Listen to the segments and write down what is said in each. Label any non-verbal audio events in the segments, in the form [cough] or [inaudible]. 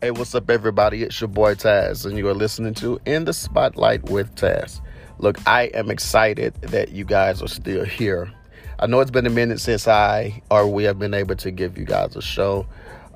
Hey, what's up, everybody? It's your boy Tazz, and you are listening to In the Spotlight with Tazz. Look, I am excited that you guys are still here. I know it's been a minute since I or we have been able to give you guys a show,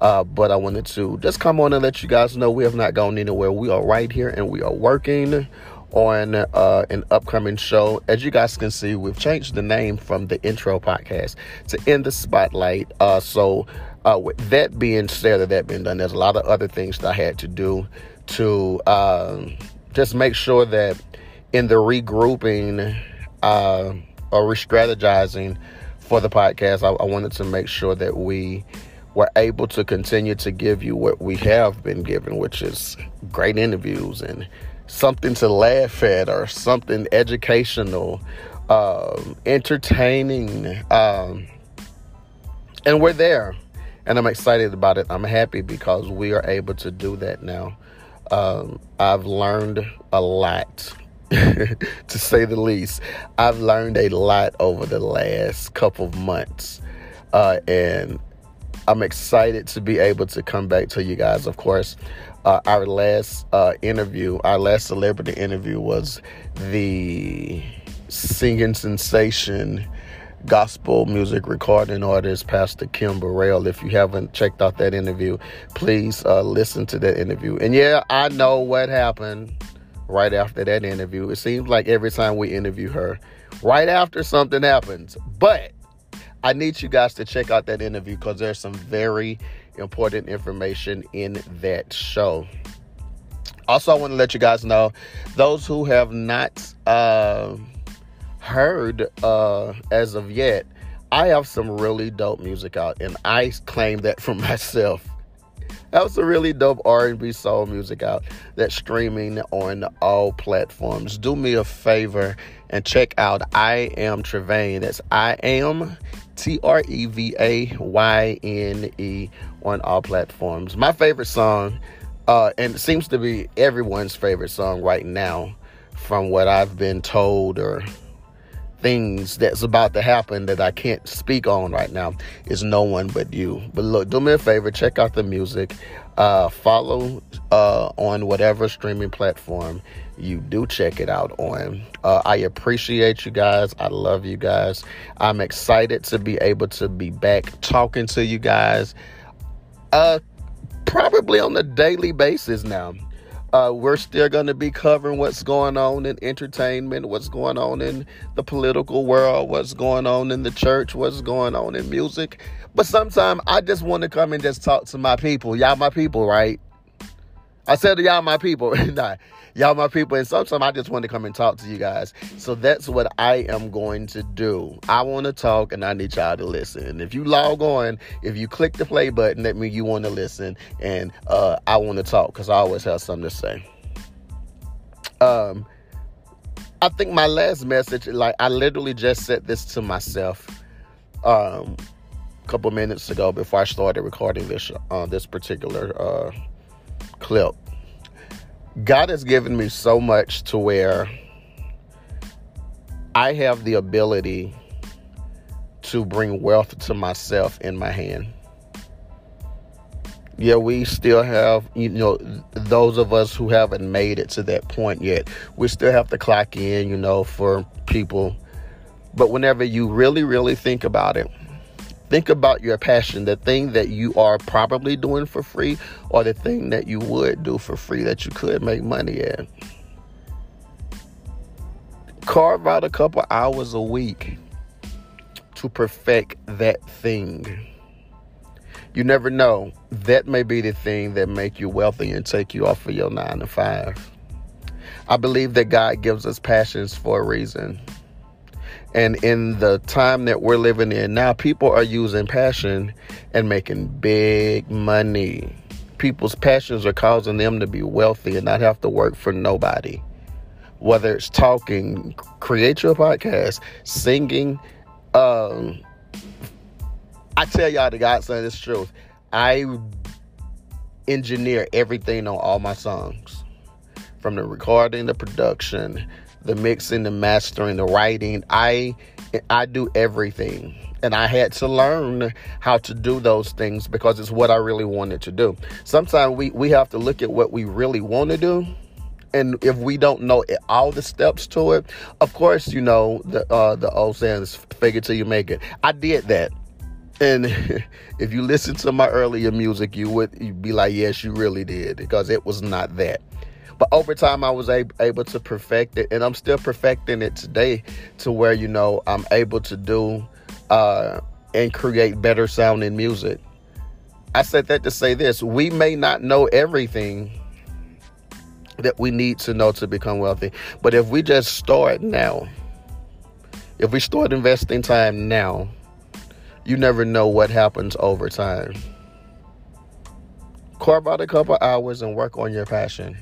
uh, but I wanted to just come on and let you guys know we have not gone anywhere. We are right here and we are working on uh, an upcoming show. As you guys can see, we've changed the name from the intro podcast to In the Spotlight. Uh, so, uh, with that being said, or that being done, there's a lot of other things that I had to do to um, just make sure that in the regrouping uh, or re-strategizing for the podcast, I, I wanted to make sure that we were able to continue to give you what we have been given, which is great interviews and something to laugh at or something educational, um, entertaining. Um, and we're there. And I'm excited about it. I'm happy because we are able to do that now. Um, I've learned a lot, [laughs] to say the least. I've learned a lot over the last couple of months. Uh, and I'm excited to be able to come back to you guys. Of course, uh, our last uh, interview, our last celebrity interview was the singing sensation gospel music recording artist, Pastor Kim Burrell. If you haven't checked out that interview, please uh, listen to that interview. And yeah, I know what happened right after that interview. It seems like every time we interview her, right after something happens. But I need you guys to check out that interview because there's some very important information in that show. Also, I want to let you guys know those who have not uh, heard uh, as of yet, I have some really dope music out, and I claim that for [laughs] myself. I have some really dope R&B soul music out that's streaming on all platforms. Do me a favor and check out I Am Trevayne. That's I Am T R E V A Y N E on all platforms. My favorite song, uh, and it seems to be everyone's favorite song right now, from what I've been told or things that's about to happen that I can't speak on right now, is No One But You. But look, do me a favor, check out the music. Uh, follow uh, on whatever streaming platform you do check it out on. Uh, I appreciate you guys. I love you guys. I'm excited to be able to be back talking to you guys. Uh, probably on a daily basis now. Uh, we're still going to be covering what's going on in entertainment, what's going on in the political world, what's going on in the church, what's going on in music. But sometimes I just want to come and just talk to my people. Y'all, my people, right? I said to y'all, my people. [laughs] nah, y'all, my people. And sometimes I just want to come and talk to you guys. So that's what I am going to do. I want to talk and I need y'all to listen. If you log on, if you click the play button, that means you want to listen. And uh, I want to talk because I always have something to say. Um, I think my last message, like I literally just said this to myself um, a couple minutes ago before I started recording this uh, this particular uh, clip. God has given me so much to where I have the ability to bring wealth to myself in my hand. Yeah, we still have, you know, those of us who haven't made it to that point yet, we still have to clock in, you know, for people. But whenever you really, really think about it, Think about your passion, the thing that you are probably doing for free, or the thing that you would do for free that you could make money at. Carve out a couple hours a week to perfect that thing. You never know. That may be the thing that make you wealthy and take you off of your nine to five. I believe that God gives us passions for a reason. And in the time that we're living in now, people are using passion and making big money. People's passions are causing them to be wealthy and not have to work for nobody. Whether it's talking, create your podcast, singing. Um, I tell y'all the God saying this truth. I engineer everything on all my songs. From the recording, the production, the mixing, the mastering, the writing. I I do everything. And I had to learn how to do those things because it's what I really wanted to do. Sometimes we, we have to look at what we really want to do. And if we don't know all the steps to it, of course, you know, the uh, the old saying is fake it till you make it. I did that. And [laughs] if you listen to my earlier music, you would you'd be like, yes, you really did, because it was not that. But over time, I was able to perfect it, and I'm still perfecting it today to where you know I'm able to do uh, and create better sounding music. I said that to say this: we may not know everything that we need to know to become wealthy, but if we just start now, if we start investing time now, you never know what happens over time. Carve out a couple hours and work on your passion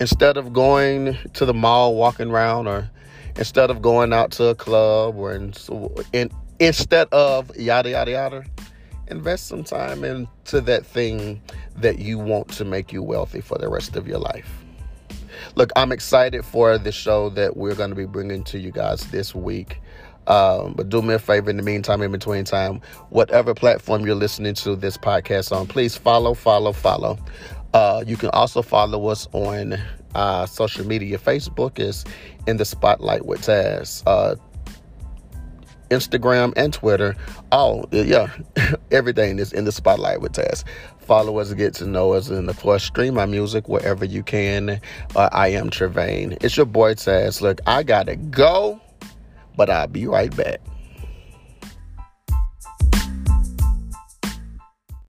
instead of going to the mall, walking around, or instead of going out to a club, or in, in, instead of yada yada yada, invest some time into that thing that you want to make you wealthy for the rest of your life. Look, I'm excited for the show that we're going to be bringing to you guys this week. Um, but do me a favor in the meantime, in between time, whatever platform you're listening to this podcast on, please follow, follow, follow. Uh, you can also follow us on uh, social media. Facebook is in the spotlight with Tazz. Uh, Instagram and Twitter. Oh, yeah, [laughs] everything is in the spotlight with Tazz. Follow us, get to know us, and of course, stream my music wherever you can. Uh, I am Trevayne. It's your boy Tazz. Look, I gotta go, but I'll be right back.